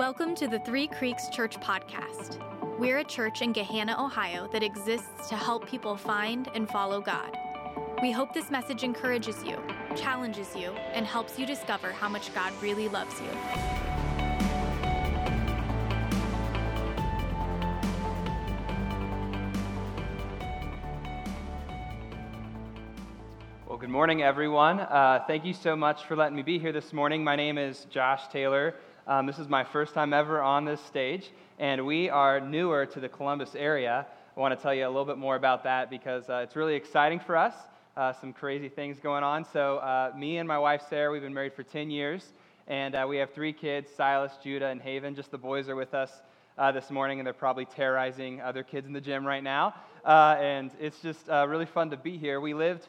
Welcome to the Three Creeks Church Podcast. We're a church in Gahanna, Ohio that exists to help people find and follow God. We hope this message encourages you, challenges you, and helps you discover how much God really loves you. Well, good morning, everyone. Uh, thank you so much for letting me be here this morning. My name is Josh Taylor. Um, this is my first time ever on this stage, and we are newer to the Columbus area. I want to tell you a little bit more about that because uh, it's really exciting for us. Uh, some crazy things going on. So, uh, me and my wife Sarah, we've been married for 10 years, and uh, we have three kids Silas, Judah, and Haven. Just the boys are with us uh, this morning, and they're probably terrorizing other kids in the gym right now. Uh, and it's just really fun to be here. We lived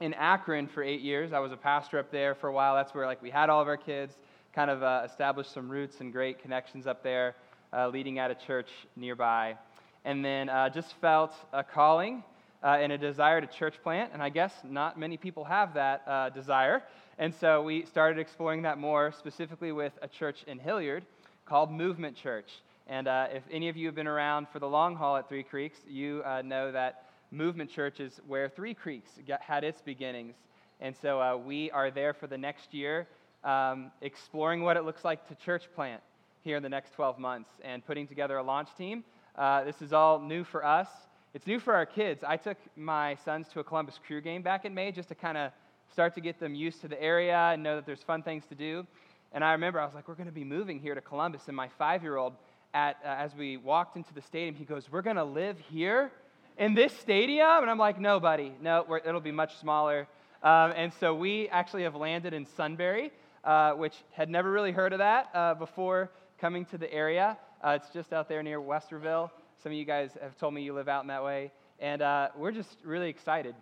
in Akron for eight years. I was a pastor up there for a while. That's where like we had all of our kids kind of uh, established some roots and great connections up there, uh, leading at a church nearby. And then uh, just felt a calling uh, and a desire to church plant. And I guess not many people have that uh, desire. And so we started exploring that more, specifically with a church in Hilliard called Movement Church. And uh, if any of you have been around for the long haul at Three Creeks, you know that Movement Church is where Three Creeks got, had its beginnings. And so we are there for the next year um, exploring what it looks like to church plant here in the next 12 months and putting together a launch team. Uh, this is all new for us. It's new for our kids. I took my sons to a Columbus Crew game back in May just to kind of start to get them used to the area and know that there's fun things to do. And I remember I was like, we're going to be moving here to Columbus. And my five year old, uh, as we walked into the stadium, he goes, We're going to live here in this stadium? And I'm like, No, buddy, no, it'll be much smaller. Um, and so we actually have landed in Sunbury uh, which had never really heard of that uh, before coming to the area. Uh, it's just out there near Westerville. Some of you guys have told me you live out in that way. And uh, we're just really excited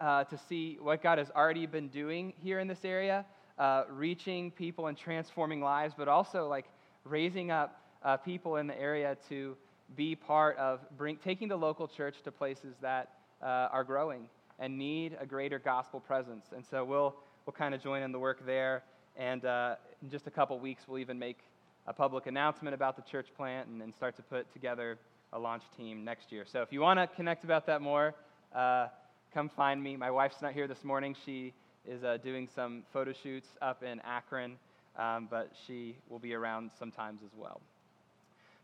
uh, to see what God has already been doing here in this area, uh, reaching people and transforming lives, but also like raising up people in the area to be part of bring, taking the local church to places that are growing and need a greater gospel presence. And so we'll, we'll kind of join in the work there. And uh, in just a couple weeks, we'll even make a public announcement about the church plant and, and start to put together a launch team next year. So if you want to connect about that more, uh, come find me. My wife's not here this morning. She is uh, doing some photo shoots up in Akron, um, but she will be around sometimes as well.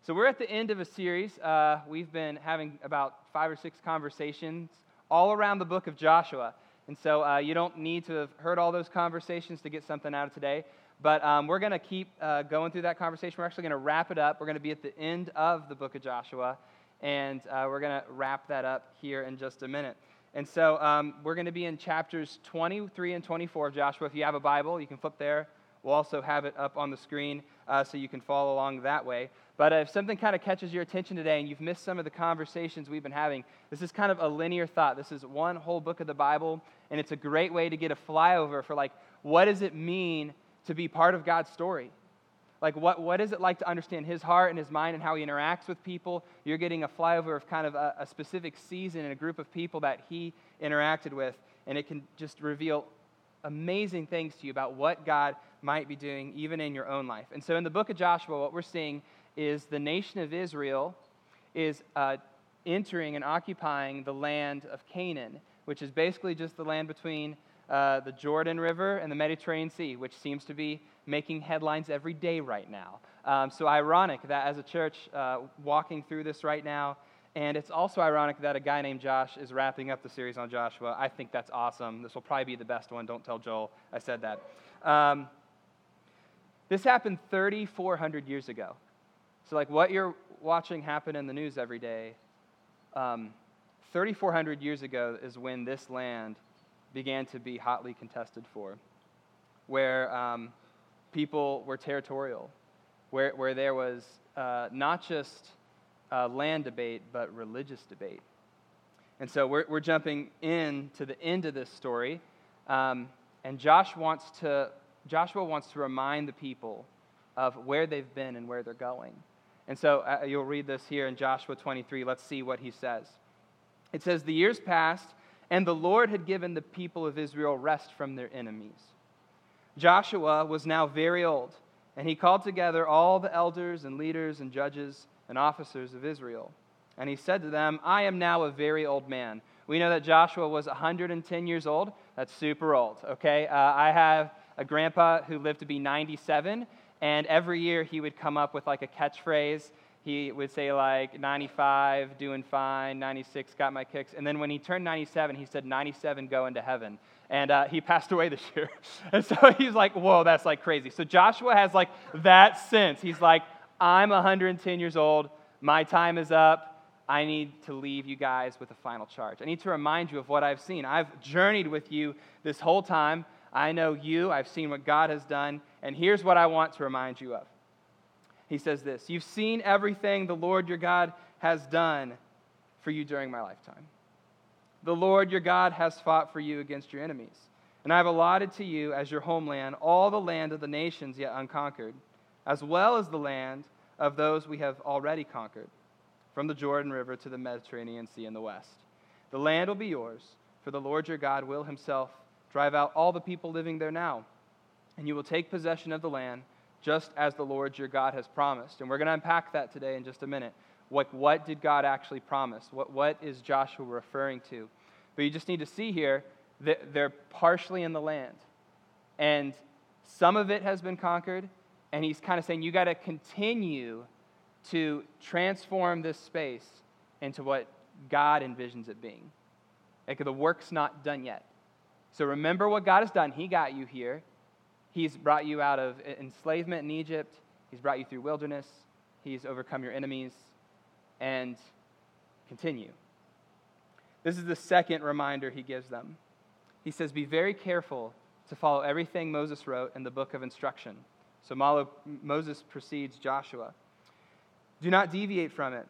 So we're at the end of a series. Uh, we've been having about five or six conversations all around the book of Joshua. And so uh, you don't need to have heard all those conversations to get something out of today. But um, we're going to keep uh, going through that conversation. We're actually going to wrap it up. We're going to be at the end of the book of Joshua. And uh, we're going to wrap that up here in just a minute. And so um, we're going to be in chapters 23 and 24 of Joshua. If you have a Bible, you can flip there. We'll also have it up on the screen uh, so you can follow along that way. But if something kind of catches your attention today and you've missed some of the conversations we've been having, this is kind of a linear thought. This is one whole book of the Bible, and it's a great way to get a flyover for like, what does it mean to be part of God's story? Like, what, what is it like to understand his heart and his mind and how he interacts with people? You're getting a flyover of kind of a, a specific season and a group of people that he interacted with, and it can just reveal amazing things to you about what God might be doing even in your own life. And so in the book of Joshua, what we're seeing is the nation of Israel is uh, entering and occupying the land of Canaan, which is basically just the land between uh, the Jordan River and the Mediterranean Sea, which seems to be making headlines every day right now. Um, so ironic that as a church uh, walking through this right now, and it's also ironic that a guy named Josh is wrapping up the series on Joshua. I think that's awesome. This will probably be the best one. Don't tell Joel I said that. Um, this happened 3,400 years ago. So, like what you're watching happen in the news every day, um, 3,400 years ago is when this land began to be hotly contested for, where um, people were territorial, where, where there was uh, not just uh, land debate, but religious debate. And so we're, we're jumping in to the end of this story. Um, and Josh wants to, Joshua wants to remind the people of where they've been and where they're going. And so uh, you'll read this here in Joshua 23. Let's see what he says. It says, The years passed, and the Lord had given the people of Israel rest from their enemies. Joshua was now very old, And he called together all the elders and leaders and judges and officers of Israel. And he said to them, I am now a very old man. We know that Joshua was 110 years old. That's super old, okay? Uh, I have a grandpa who lived to be 97, and every year he would come up with like a catchphrase. He would say, like, 95, doing fine, 96, got my kicks. And then when he turned 97, he said, 97, go into heaven. And uh, he passed away this year. and so he's like, whoa, that's like crazy. So Joshua has like that sense. He's like, I'm 110 years old. My time is up. I need to leave you guys with a final charge. I need to remind you of what I've seen. I've journeyed with you this whole time. I know you. I've seen what God has done. And here's what I want to remind you of. He says this You've seen everything the Lord your God has done for you during my lifetime. The Lord your God has fought for you against your enemies. And I have allotted to you as your homeland all the land of the nations yet unconquered, as well as the land of those we have already conquered, from the Jordan River to the Mediterranean Sea in the west. The land will be yours, for the Lord your God will himself drive out all the people living there now, and you will take possession of the land just as the Lord your God has promised. And we're going to unpack that today in just a minute. What, what did God actually promise? What, what is Joshua referring to? But you just need to see here that they're partially in the land. And some of it has been conquered. And he's kind of saying, you got to continue to transform this space into what God envisions it being. Like the work's not done yet. So remember what God has done. He got you here. He's brought you out of enslavement in Egypt. He's brought you through wilderness. He's overcome your enemies. And continue. This is the second reminder he gives them. He says, Be very careful to follow everything Moses wrote in the book of instruction. So Moses precedes Joshua. Do not deviate from it,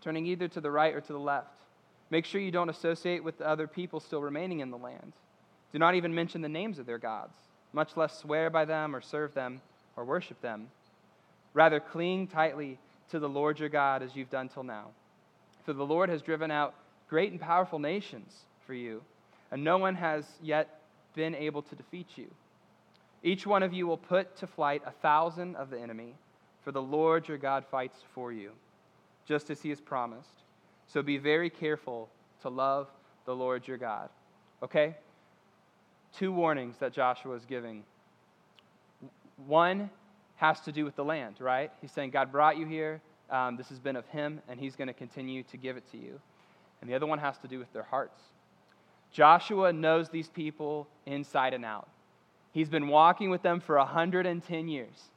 turning either to the right or to the left. Make sure you don't associate with the other people still remaining in the land. Do not even mention the names of their gods, much less swear by them or serve them or worship them. Rather, cling tightly to the Lord your God as you've done till now. For the Lord has driven out great and powerful nations for you, and no one has yet been able to defeat you. Each one of you will put to flight a thousand of the enemy, for the Lord your God fights for you, just as he has promised. So be very careful to love the Lord your God. Okay? Two warnings that Joshua is giving. One has to do with the land, right? He's saying, God brought you here. Um, this has been of him, and he's going to continue to give it to you and the other one has to do with their hearts. Joshua knows these people inside and out. He's been walking with them for 110 years.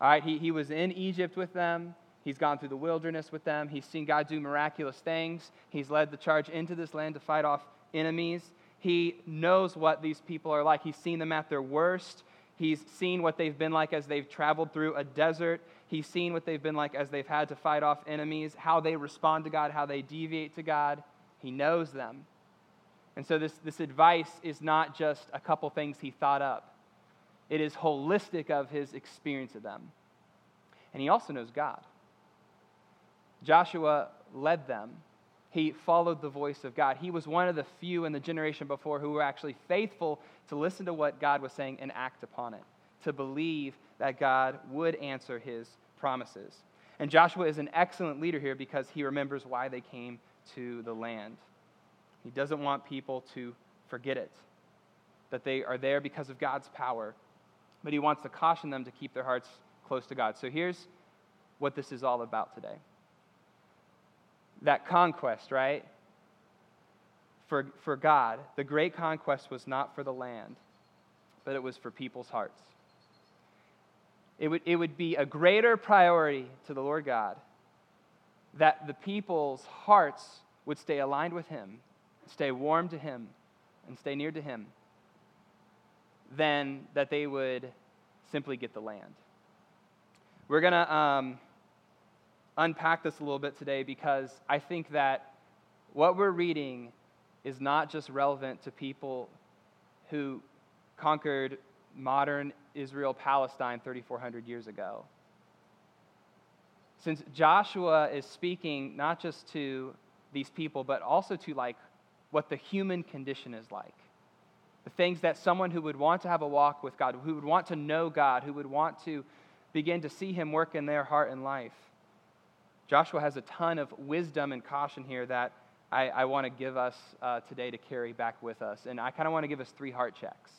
All right, he, he was in Egypt with them. He's gone through the wilderness with them. He's seen God do miraculous things. He's led the charge into this land to fight off enemies. He knows what these people are like. He's seen them at their worst. He's seen what they've been like as they've traveled through a desert. He's seen what they've been like as they've had to fight off enemies, how they respond to God, how they deviate to God. He knows them. And so, this, this advice is not just a couple things he thought up, it is holistic of his experience of them. And he also knows God. Joshua led them. He followed the voice of God. He was one of the few in the generation before who were actually faithful to listen to what God was saying and act upon it, to believe that God would answer his promises. And Joshua is an excellent leader here because he remembers why they came to the land. He doesn't want people to forget it, that they are there because of God's power, but he wants to caution them to keep their hearts close to God. So here's what this is all about today that conquest, right? For, for God, the great conquest was not for the land, but it was for people's hearts. It would, it would be a greater priority to the Lord God that the people's hearts would stay aligned with Him, stay warm to Him, and stay near to Him, than that they would simply get the land. We're going to um, unpack this a little bit today because I think that what we're reading is not just relevant to people who conquered modern Israel Palestine 3,400 years ago. Since Joshua is speaking not just to these people, but also to like what the human condition is like. The things that someone who would want to have a walk with God, who would want to know God, who would want to begin to see him work in their heart and life. Joshua has a ton of wisdom and caution here that I, I want to give us uh, today to carry back with us. And I kind of want to give us three heart checks.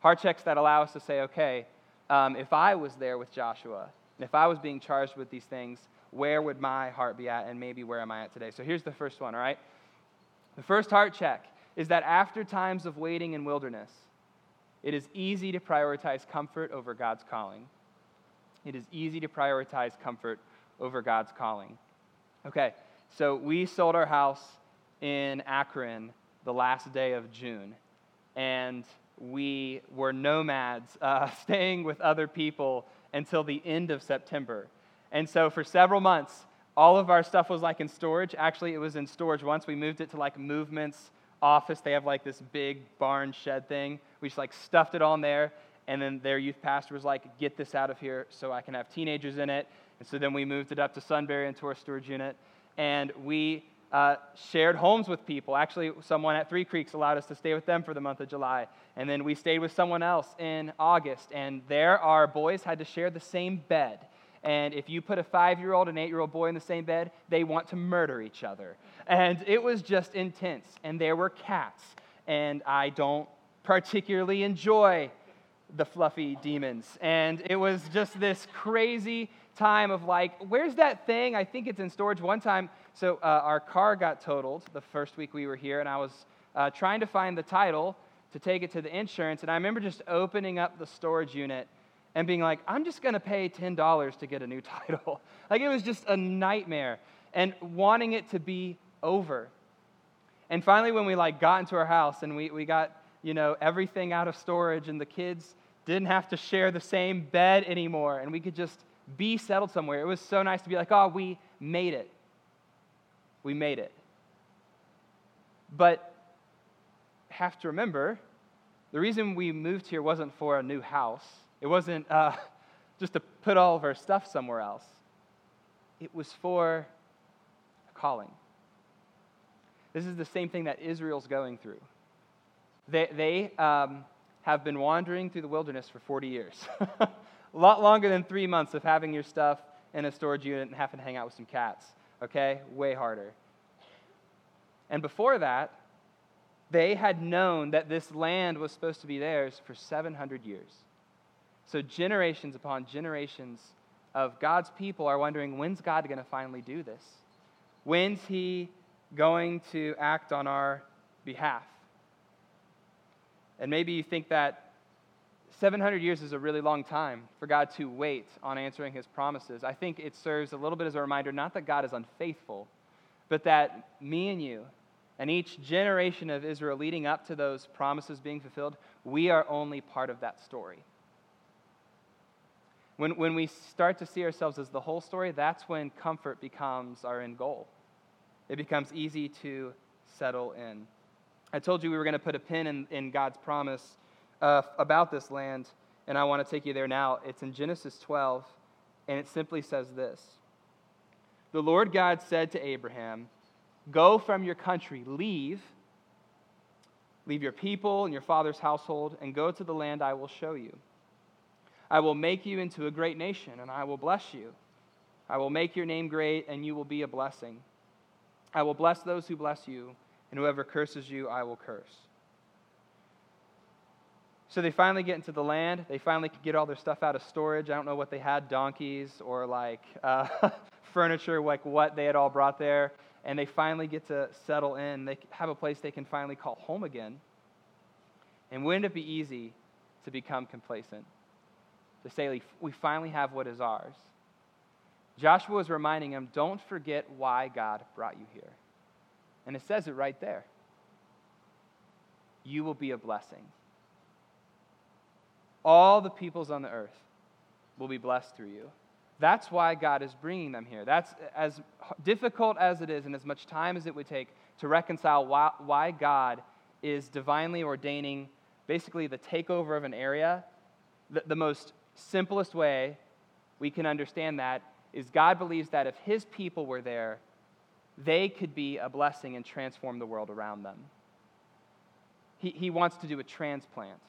Heart checks that allow us to say, okay, um, if I was there with Joshua, and if I was being charged with these things, where would my heart be at, and maybe where am I at today? So here's the first one, all right? The first heart check is that after times of waiting in wilderness, it is easy to prioritize comfort over God's calling. It is easy to prioritize comfort over God's calling. Okay, so we sold our house in Akron the last day of June, and we were nomads, uh, staying with other people until the end of September. And so for several months, all of our stuff was like in storage. Actually, it was in storage once. We moved it to like movements office. They have like this big barn shed thing. We just like stuffed it on there. And then their youth pastor was like, get this out of here so I can have teenagers in it. And so then we moved it up to Sunbury into our storage unit. And we uh, shared homes with people. Actually, someone at Three Creeks allowed us to stay with them for the month of July. And then we stayed with someone else in August. And there, our boys had to share the same bed. And if you put a five year old and eight year old boy in the same bed, they want to murder each other. And it was just intense. And there were cats. And I don't particularly enjoy the fluffy demons. And it was just this crazy time of like, where's that thing? I think it's in storage. One time, so uh, our car got totaled the first week we were here, and I was uh, trying to find the title to take it to the insurance. And I remember just opening up the storage unit and being like, I'm just going to pay $10 to get a new title. like it was just a nightmare and wanting it to be over. And finally, when we like got into our house and we, we got, you know, everything out of storage and the kids didn't have to share the same bed anymore and we could just be settled somewhere. It was so nice to be like, oh, we made it. We made it. But have to remember, the reason we moved here wasn't for a new house. It wasn't uh, just to put all of our stuff somewhere else. It was for a calling. This is the same thing that Israel's going through. They, they um, have been wandering through the wilderness for 40 years. a lot longer than three months of having your stuff in a storage unit and having to hang out with some cats. Okay? Way harder. And before that, they had known that this land was supposed to be theirs for 700 years. So, generations upon generations of God's people are wondering when's God going to finally do this? When's He going to act on our behalf? And maybe you think that 700 years is a really long time for God to wait on answering His promises. I think it serves a little bit as a reminder not that God is unfaithful, but that me and you, and each generation of Israel leading up to those promises being fulfilled, we are only part of that story. When, when we start to see ourselves as the whole story, that's when comfort becomes our end goal. It becomes easy to settle in. I told you we were going to put a pin in, in God's promise uh, about this land, and I want to take you there now. It's in Genesis 12, and it simply says this The Lord God said to Abraham, Go from your country, leave, leave your people and your father's household, and go to the land I will show you. I will make you into a great nation, and I will bless you. I will make your name great, and you will be a blessing. I will bless those who bless you, and whoever curses you, I will curse. So they finally get into the land. They finally get all their stuff out of storage. I don't know what they had donkeys or like uh, furniture, like what they had all brought there and they finally get to settle in. They have a place they can finally call home again. And wouldn't it be easy to become complacent? To say, we finally have what is ours. Joshua is reminding them, don't forget why God brought you here. And it says it right there. You will be a blessing. All the peoples on the earth will be blessed through you. That's why God is bringing them here. That's as difficult as it is and as much time as it would take to reconcile why, why God is divinely ordaining basically the takeover of an area. The, the most simplest way we can understand that is God believes that if his people were there, they could be a blessing and transform the world around them. He, he wants to do a transplant.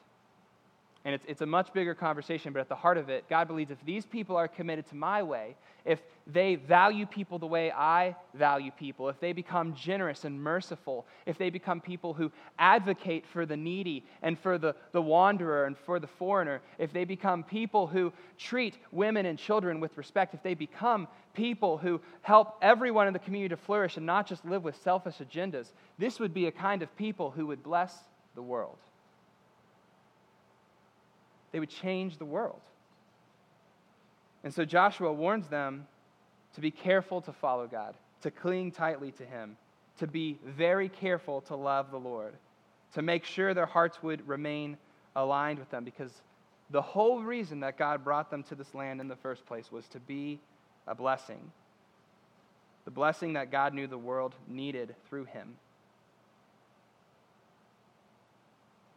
And it's, it's a much bigger conversation, but at the heart of it, God believes if these people are committed to my way, if they value people the way I value people, if they become generous and merciful, if they become people who advocate for the needy and for the, the wanderer and for the foreigner, if they become people who treat women and children with respect, if they become people who help everyone in the community to flourish and not just live with selfish agendas, this would be a kind of people who would bless the world. They would change the world. And so Joshua warns them to be careful to follow God, to cling tightly to Him, to be very careful to love the Lord, to make sure their hearts would remain aligned with them, because the whole reason that God brought them to this land in the first place was to be a blessing. The blessing that God knew the world needed through Him.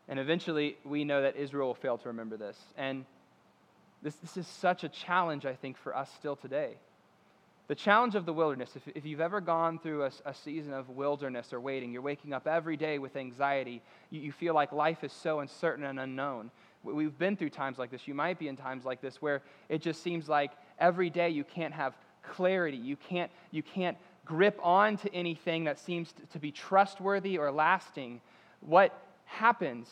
And eventually, we know that Israel will fail to remember this. And this, this is such a challenge, I think, for us still today. The challenge of the wilderness, if, if you've ever gone through a, a, season of wilderness or waiting, you're waking up every day with anxiety. You, you feel like life is so uncertain and unknown. We've been through times like this. You might be in times like this where it just seems like every day you can't have clarity. You can't, you can't grip on to anything that seems to, to be trustworthy or lasting. What happens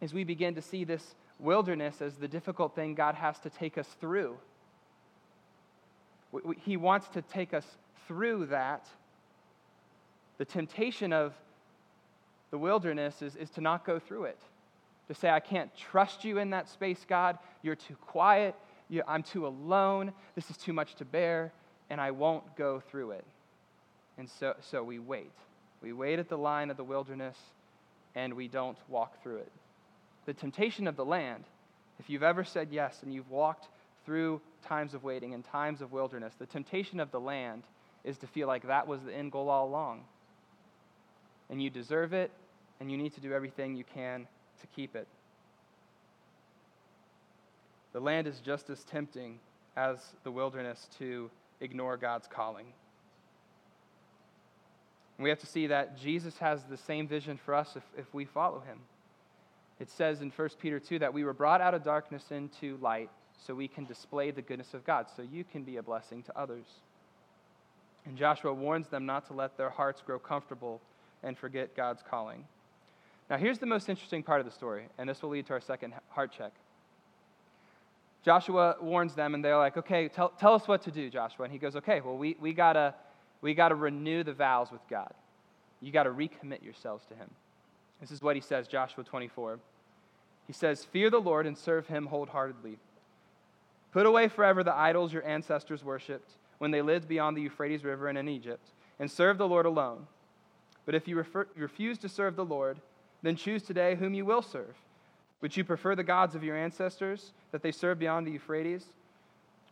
is we begin to see this wilderness as the difficult thing God has to take us through. He wants to take us through that. The temptation of the wilderness is, is to not go through it. To say, I can't trust you in that space, God. You're too quiet. I'm too alone. This is too much to bear, and I won't go through it. And so, so we wait. We wait at the line of the wilderness, and we don't walk through it the temptation of the land, if you've ever said yes and you've walked through times of waiting and times of wilderness, the temptation of the land is to feel like that was the end goal all along. And you deserve it, and you need to do everything you can to keep it. The land is just as tempting as the wilderness to ignore God's calling. And we have to see that Jesus has the same vision for us if, if we follow him. It says in 1 Peter 2 that we were brought out of darkness into light so we can display the goodness of God, so you can be a blessing to others. And Joshua warns them not to let their hearts grow comfortable and forget God's calling. Now, here's the most interesting part of the story, and this will lead to our second heart check. Joshua warns them, and they're like, okay, tell, tell us what to do, Joshua. And he goes, okay, well, we, we got to we gotta renew the vows with God. You got to recommit yourselves to Him. This is what he says, Joshua 24. He says, Fear the Lord and serve him wholeheartedly. Put away forever the idols your ancestors worshipped when they lived beyond the Euphrates River and in Egypt, and serve the Lord alone. But if you refer, refuse to serve the Lord, then choose today whom you will serve. Would you prefer the gods of your ancestors that they served beyond the Euphrates?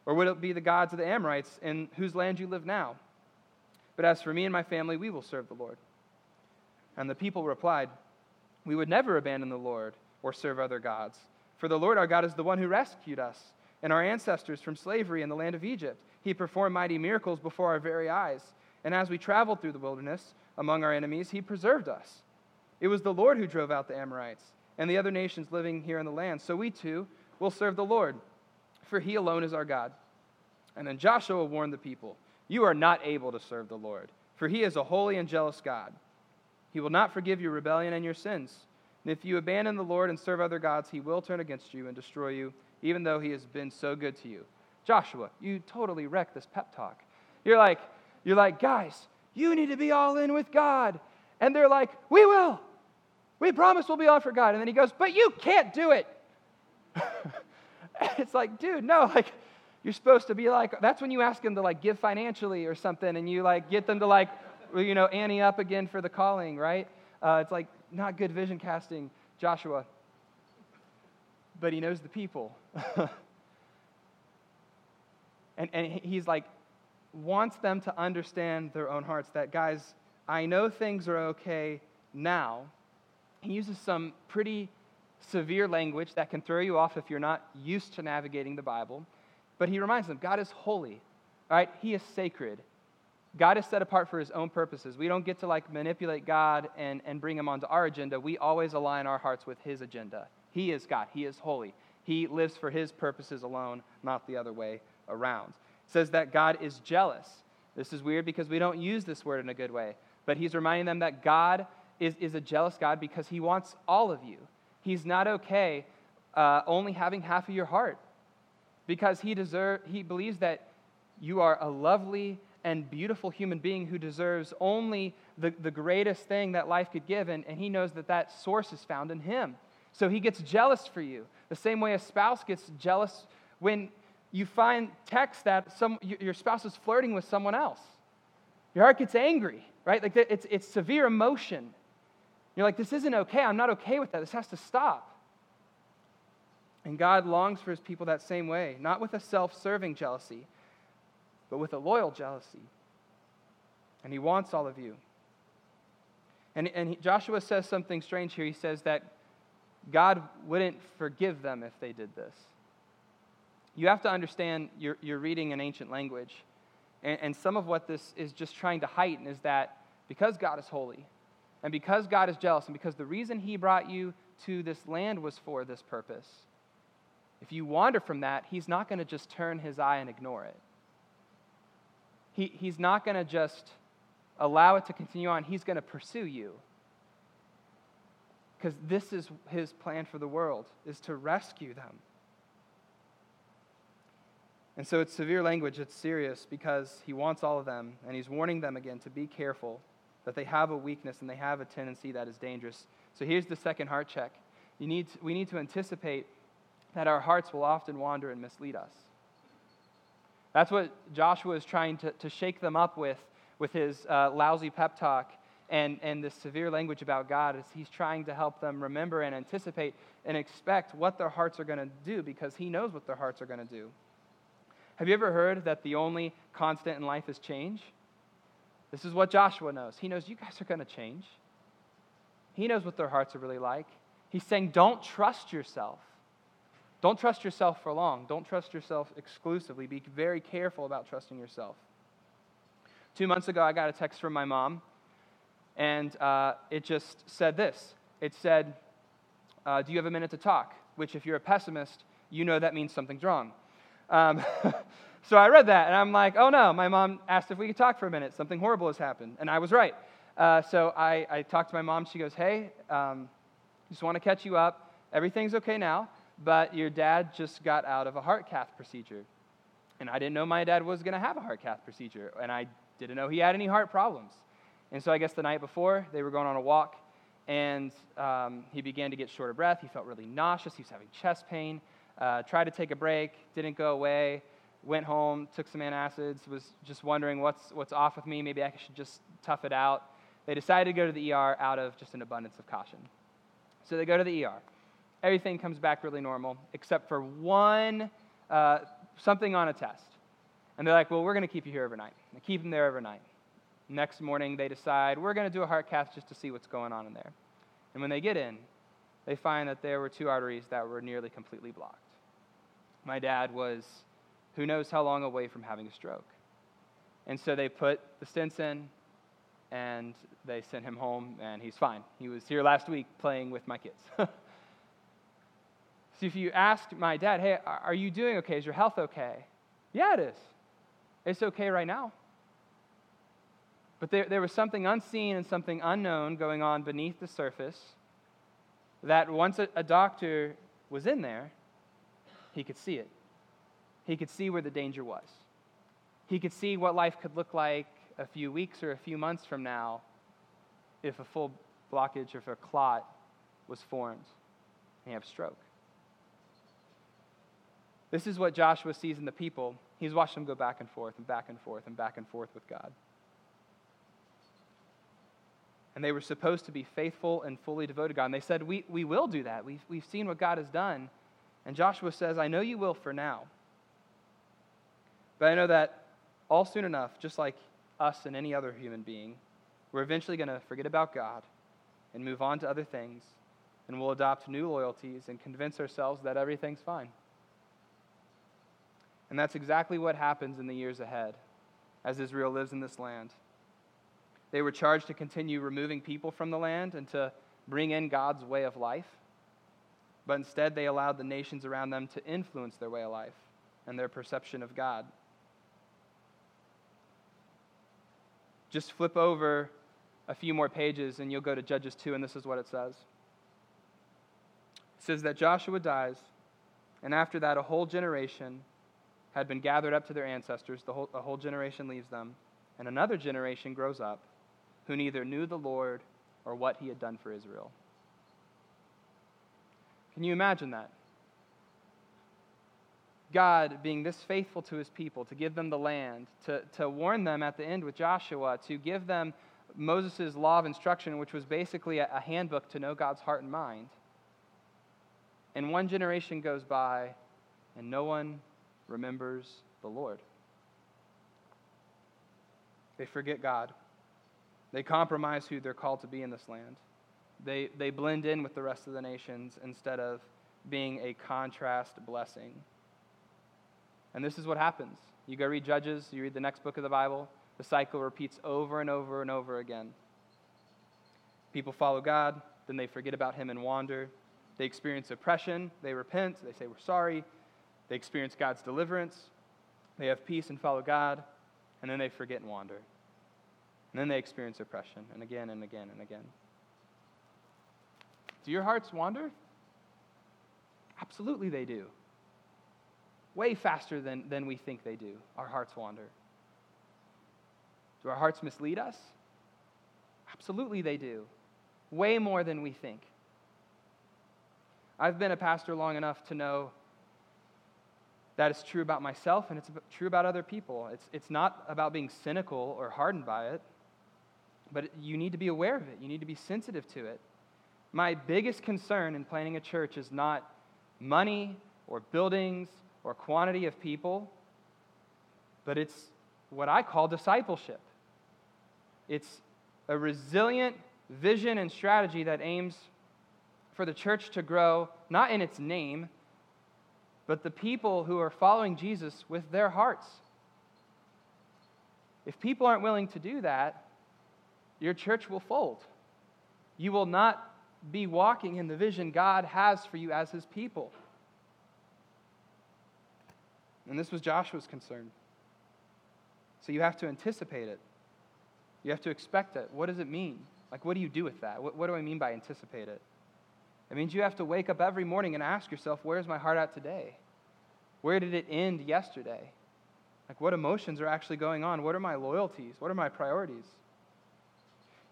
Or would it be the gods of the Amorites in whose land you live now? But as for me and my family, we will serve the Lord. And the people replied, we would never abandon the Lord or serve other gods. For the Lord our God is the one who rescued us and our ancestors from slavery in the land of Egypt. He performed mighty miracles before our very eyes. And as we traveled through the wilderness among our enemies, he preserved us. It was the Lord who drove out the Amorites and the other nations living here in the land. So we too will serve the Lord, for he alone is our God. And then Joshua warned the people You are not able to serve the Lord, for he is a holy and jealous God. He will not forgive your rebellion and your sins. And if you abandon the Lord and serve other gods, he will turn against you and destroy you, even though he has been so good to you. Joshua, you totally wrecked this pep talk. You're like, you're like, guys, you need to be all in with God. And they're like, we will. We promise we'll be all for God. And then he goes, but you can't do it. it's like, dude, no, like, you're supposed to be like, that's when you ask them to like give financially or something and you like get them to like you know, Annie up again for the calling, right? Uh, it's like not good vision casting, Joshua. But he knows the people. and, and he's like, wants them to understand their own hearts that, guys, I know things are okay now. He uses some pretty severe language that can throw you off if you're not used to navigating the Bible. But he reminds them God is holy, right? He is sacred. God is set apart for his own purposes. We don't get to like manipulate God and, and bring him onto our agenda. We always align our hearts with his agenda. He is God. He is holy. He lives for his purposes alone, not the other way around. It says that God is jealous. This is weird because we don't use this word in a good way, but he's reminding them that God is, is a jealous God because he wants all of you. He's not okay uh, only having half of your heart because he, deserve, he believes that you are a lovely and beautiful human being who deserves only the, the greatest thing that life could give, and, and he knows that that source is found in him. So he gets jealous for you, the same way a spouse gets jealous when you find text that some, your spouse is flirting with someone else. Your heart gets angry, right? Like it's, it's severe emotion. You're like, this isn't okay. I'm not okay with that. This has to stop. And God longs for his people that same way, not with a self serving jealousy, but with a loyal jealousy. And he wants all of you. And, and he, Joshua says something strange here. He says that God wouldn't forgive them if they did this. You have to understand you're, you're reading an ancient language. And, and some of what this is just trying to heighten is that because God is holy, and because God is jealous, and because the reason He brought you to this land was for this purpose, if you wander from that, He's not going to just turn His eye and ignore it. He, he's not going to just allow it to continue on, He's going to pursue you. Because this is his plan for the world is to rescue them. And so it's severe language it's serious because he wants all of them and he's warning them again to be careful that they have a weakness and they have a tendency that is dangerous. So here's the second heart check. You need to, we need to anticipate that our hearts will often wander and mislead us that's what joshua is trying to, to shake them up with with his uh, lousy pep talk and, and this severe language about God is he's trying to help them remember and anticipate and expect what their hearts are going to do because he knows what their hearts are going to do. Have you ever heard that the only constant in life is change? This is what Joshua knows. He knows you guys are going to change. He knows what their hearts are really like. He's saying, don't trust yourself. Don't trust yourself for long. Don't trust yourself exclusively. Be very careful about trusting yourself. Two months ago, I got a text from my mom and uh, it just said this it said, uh, Do you have a minute to talk? Which, if you're a pessimist, you know that means something's wrong. Um, so I read that, and I'm like, Oh no, my mom asked if we could talk for a minute. Something horrible has happened. And I was right. Uh, so I, I, talked to my mom. She goes, Hey, um, just want to catch you up. Everything's okay now, but your dad just got out of a heart cath procedure. And I didn't know my dad was going to have a heart cath procedure, and I didn't know he had any heart problems. And so I guess the night before, they were going on a walk, and um, he began to get short of breath. He felt really nauseous. He was having chest pain. Uh, tried to take a break, didn't go away. Went home, took some antacids, was just wondering what's, what's off with me. Maybe I should just tough it out. They decided to go to the ER out of just an abundance of caution. So they go to the ER. Everything comes back really normal, except for one, uh, something on a test. And they're like, well, we're going to keep you here overnight. They keep him there overnight. Next morning, they decide, we're going to do a heart cath just to see what's going on in there. And when they get in, they find that there were two arteries that were nearly completely blocked. My dad was who knows how long away from having a stroke. And so they put the stents in and they sent him home, and he's fine. He was here last week playing with my kids. so if you ask my dad, hey, are you doing okay? Is your health okay? Yeah, it is. It's okay right now. But there, there was something unseen and something unknown going on beneath the surface that once a, a doctor was in there, he could see it. He could see where the danger was. He could see what life could look like a few weeks or a few months from now if a full blockage or if a clot was formed and you have stroke. This is what Joshua sees in the people. He's watched them go back and forth and back and forth and back and forth with God and they were supposed to be faithful and fully devoted to God. And they said, We, we will do that. We've, we've seen what God has done. And Joshua says, I know you will for now. But I know that all soon enough, just like us and any other human being, we're eventually going to forget about God and move on to other things, and we'll adopt new loyalties and convince ourselves that everything's fine. And that's exactly what happens in the years ahead as Israel lives in this land. They were charged to continue removing people from the land and to bring in God's way of life. but instead they allowed the nations around them to influence their way of life and their perception of God. Just flip over a few more pages and you'll go to Judges 2, and this is what it says. It says that Joshua dies, and after that, a whole generation had been gathered up to their ancestors. The whole, a whole generation leaves them, and another generation grows up who neither knew the Lord or what he had done for Israel. Can you imagine that? God being this faithful to his people, to give them the land, to, to warn them at the end with Joshua, to give them Moses' law of instruction, which was basically a, a handbook to know God's heart and mind. And one generation goes by, and no one remembers the Lord. They forget God. They compromise who they're called to be in this land. They, they blend in with the rest of the nations instead of being a contrast blessing. And this is what happens. You go read Judges, you read the next book of the Bible, the cycle repeats over and over and over again. People follow God, then they forget about Him and wander. They experience oppression, they repent, they say, We're sorry. They experience God's deliverance, they have peace and follow God, and then they forget and wander. And then they experience oppression, and again and again and again. Do your hearts wander? Absolutely, they do. Way faster than, than we think they do. Our hearts wander. Do our hearts mislead us? Absolutely, they do. Way more than we think. I've been a pastor long enough to know that it's true about myself and it's true about other people. It's, it's not about being cynical or hardened by it, but you need to be aware of it. You need to be sensitive to it. My biggest concern in planning a church is not money or buildings or quantity of people, but it's what I call discipleship. It's a resilient vision and strategy that aims for the church to grow, not in its name, but the people who are following Jesus with their hearts. If people aren't willing to do that, your church will fold. You will not be walking in the vision God has for you as his people. And this was Joshua's concern. So you have to anticipate it. You have to expect it. What does it mean? Like, what do you do with that? What, what do I mean by anticipate it? It means you have to wake up every morning and ask yourself, where's my heart at today? Where did it end yesterday? Like, what emotions are actually going on? What are my loyalties? What are my priorities?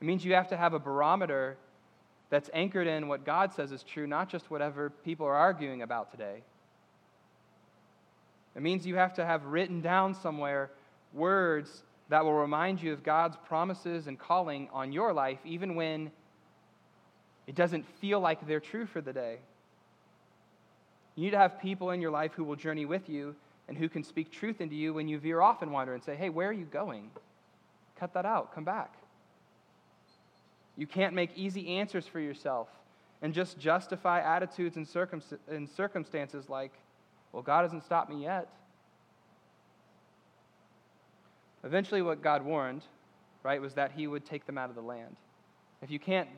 It means you have to have a barometer that's anchored in what God says is true, not just whatever people are arguing about today. It means you have to have written down somewhere words that will remind you of God's promises and calling on your life, even when it doesn't feel like they're true for the day. You need to have people in your life who will journey with you and who can speak truth into you when you veer off and wander and say, hey, where are you going? Cut that out. Come back. You can't make easy answers for yourself and just justify attitudes and, and circumstances like, well, God hasn't stopped me yet. Eventually, what God warned, right, was that He would take them out of the land. If you can't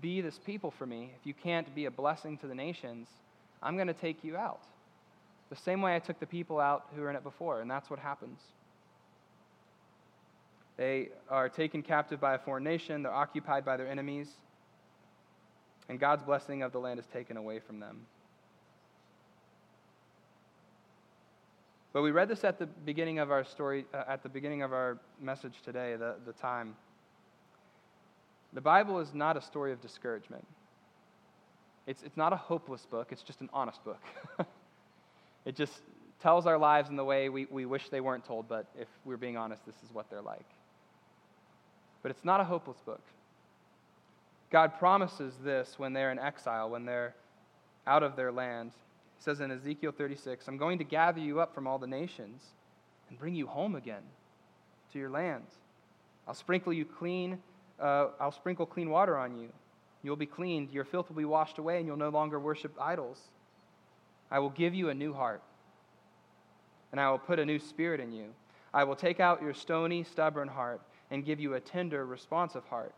be this people for me, if you can't be a blessing to the nations, I'm going to take you out. The same way I took the people out who were in it before, and that's what happens. They are taken captive by a foreign nation, they're occupied by their enemies, and God's blessing of the land is taken away from them. But we read this at the beginning of our story, uh, at the beginning of our message today, the, the time. The Bible is not a story of discouragement. It's, it's not a hopeless book, it's just an honest book. it just tells our lives in the way we, we wish they weren't told, but if we're being honest, this is what they're like. But it's not a hopeless book. God promises this when they're in exile, when they're out of their land. He says in Ezekiel 36, I'm going to gather you up from all the nations and bring you home again to your land. I'll sprinkle you clean, uh, I'll sprinkle clean water on you. You'll be cleaned, your filth will be washed away, and you'll no longer worship idols. I will give you a new heart, and I will put a new spirit in you. I will take out your stony, stubborn heart and give you a tender, responsive heart.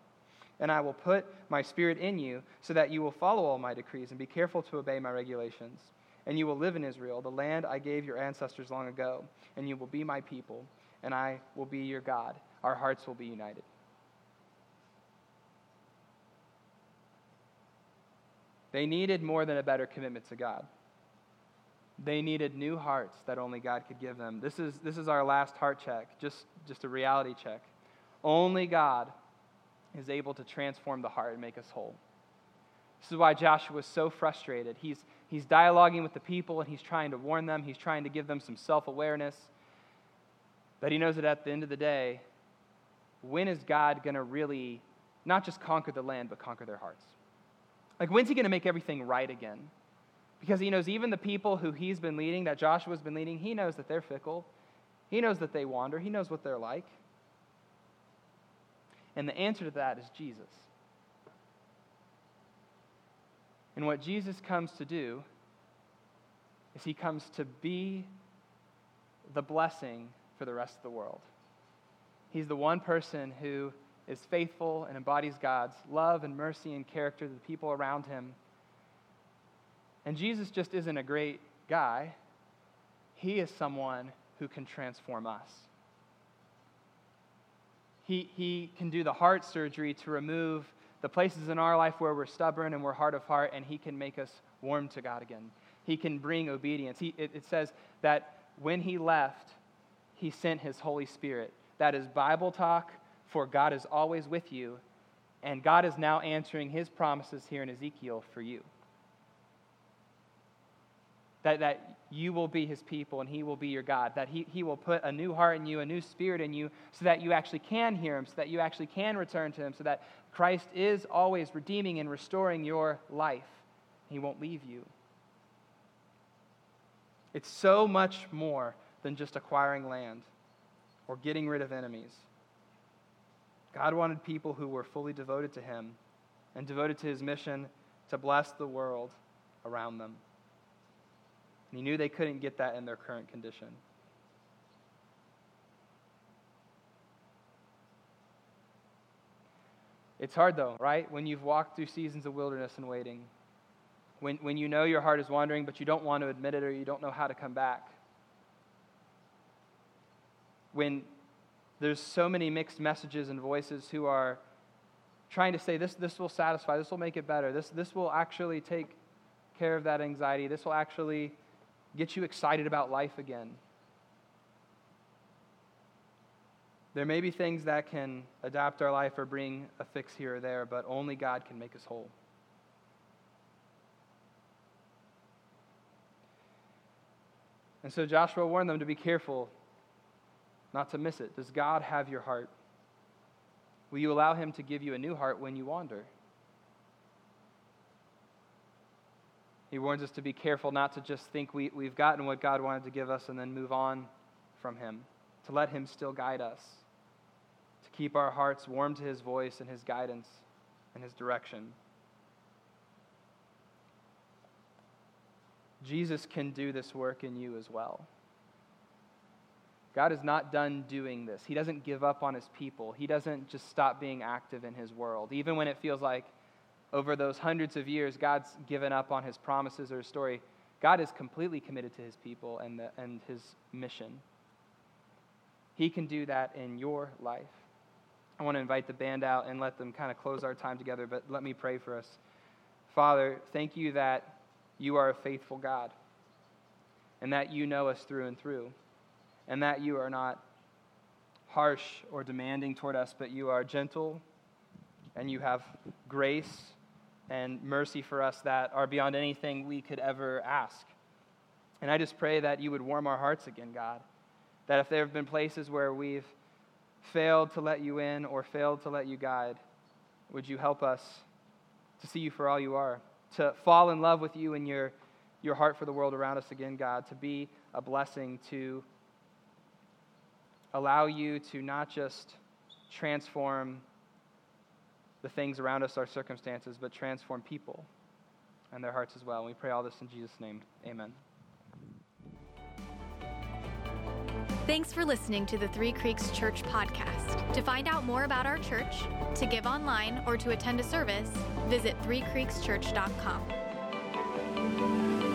And I will put my spirit in you so that you will follow all my decrees and be careful to obey my regulations. And you will live in Israel, the land I gave your ancestors long ago. And you will be my people, and I will be your God. Our hearts will be united. They needed more than a better commitment to God. They needed new hearts that only God could give them. This is, this is our last heart check, just, just a reality check. Only God is able to transform the heart and make us whole. This is why Joshua was so frustrated. He's, he's dialoguing with the people and he's trying to warn them, he's trying to give them some self awareness. But he knows that at the end of the day, when is God going to really not just conquer the land, but conquer their hearts? Like, when's he going to make everything right again? Because he knows even the people who he's been leading, that Joshua's been leading, he knows that they're fickle. He knows that they wander. He knows what they're like. And the answer to that is Jesus. And what Jesus comes to do is he comes to be the blessing for the rest of the world. He's the one person who is faithful and embodies God's love and mercy and character to the people around him. And Jesus just isn't a great guy, he is someone who can transform us. He, he can do the heart surgery to remove the places in our life where we're stubborn and we're hard of heart, and He can make us warm to God again. He can bring obedience. He, it, it says that when He left, He sent His Holy Spirit. That is Bible talk for God is always with you, and God is now answering His promises here in Ezekiel for you that, that you will be his people and he will be your God, that he, he will put a new heart in you, a new spirit in you, so that you actually can hear him, so that you actually can return to him, so that Christ is always redeeming and restoring your life. He won't leave you. It's so much more than just acquiring land or getting rid of enemies. God wanted people who were fully devoted to him and devoted to his mission to bless the world around them. And he knew they couldn't get that in their current condition. It's hard though, right? When you've walked through seasons of wilderness and waiting. When, when you know your heart is wandering, but you don't want to admit it or you don't know how to come back. When there's so many mixed messages and voices who are trying to say this, this will satisfy, this will make it better, this, this will actually take care of that anxiety, this will actually get you excited about life again. There may be things that can adapt our life or bring a fix here or there, but only God can make us whole. And so Joshua warned them to be careful not to miss it. Does God have your heart? Will you allow Him to give you a new heart when you wander? He warns us to be careful not to just think we, we've gotten what God wanted to give us and then move on from Him, to let Him still guide us, to keep our hearts warm to His voice and His guidance and His direction. Jesus can do this work in you as well. God is not done doing this. He doesn't give up on his people. He doesn't just stop being active in his world. Even when it feels like over those hundreds of years, God's given up on his promises or his story. God is completely committed to his people and, the, and his mission. He can do that in your life. I want to invite the band out and let them kind of close our time together, but let me pray for us. Father, thank you that you are a faithful God and that you know us through and through, and that you are not harsh or demanding toward us, but you are gentle and you have grace and mercy for us that are beyond anything we could ever ask. And I just pray that you would warm our hearts again, God. That if there have been places where we've failed to let you in or failed to let you guide, would you help us to see you for all you are, to fall in love with you and your, your heart for the world around us again, God, to be a blessing, to allow you to not just transform the things around us, our circumstances, but transform people and their hearts as well. And we pray all this in Jesus' name. Amen. Thanks for listening to the Three Creeks Church podcast. To find out more about our church, to give online, or to attend a service, visit threecreekschurch.com.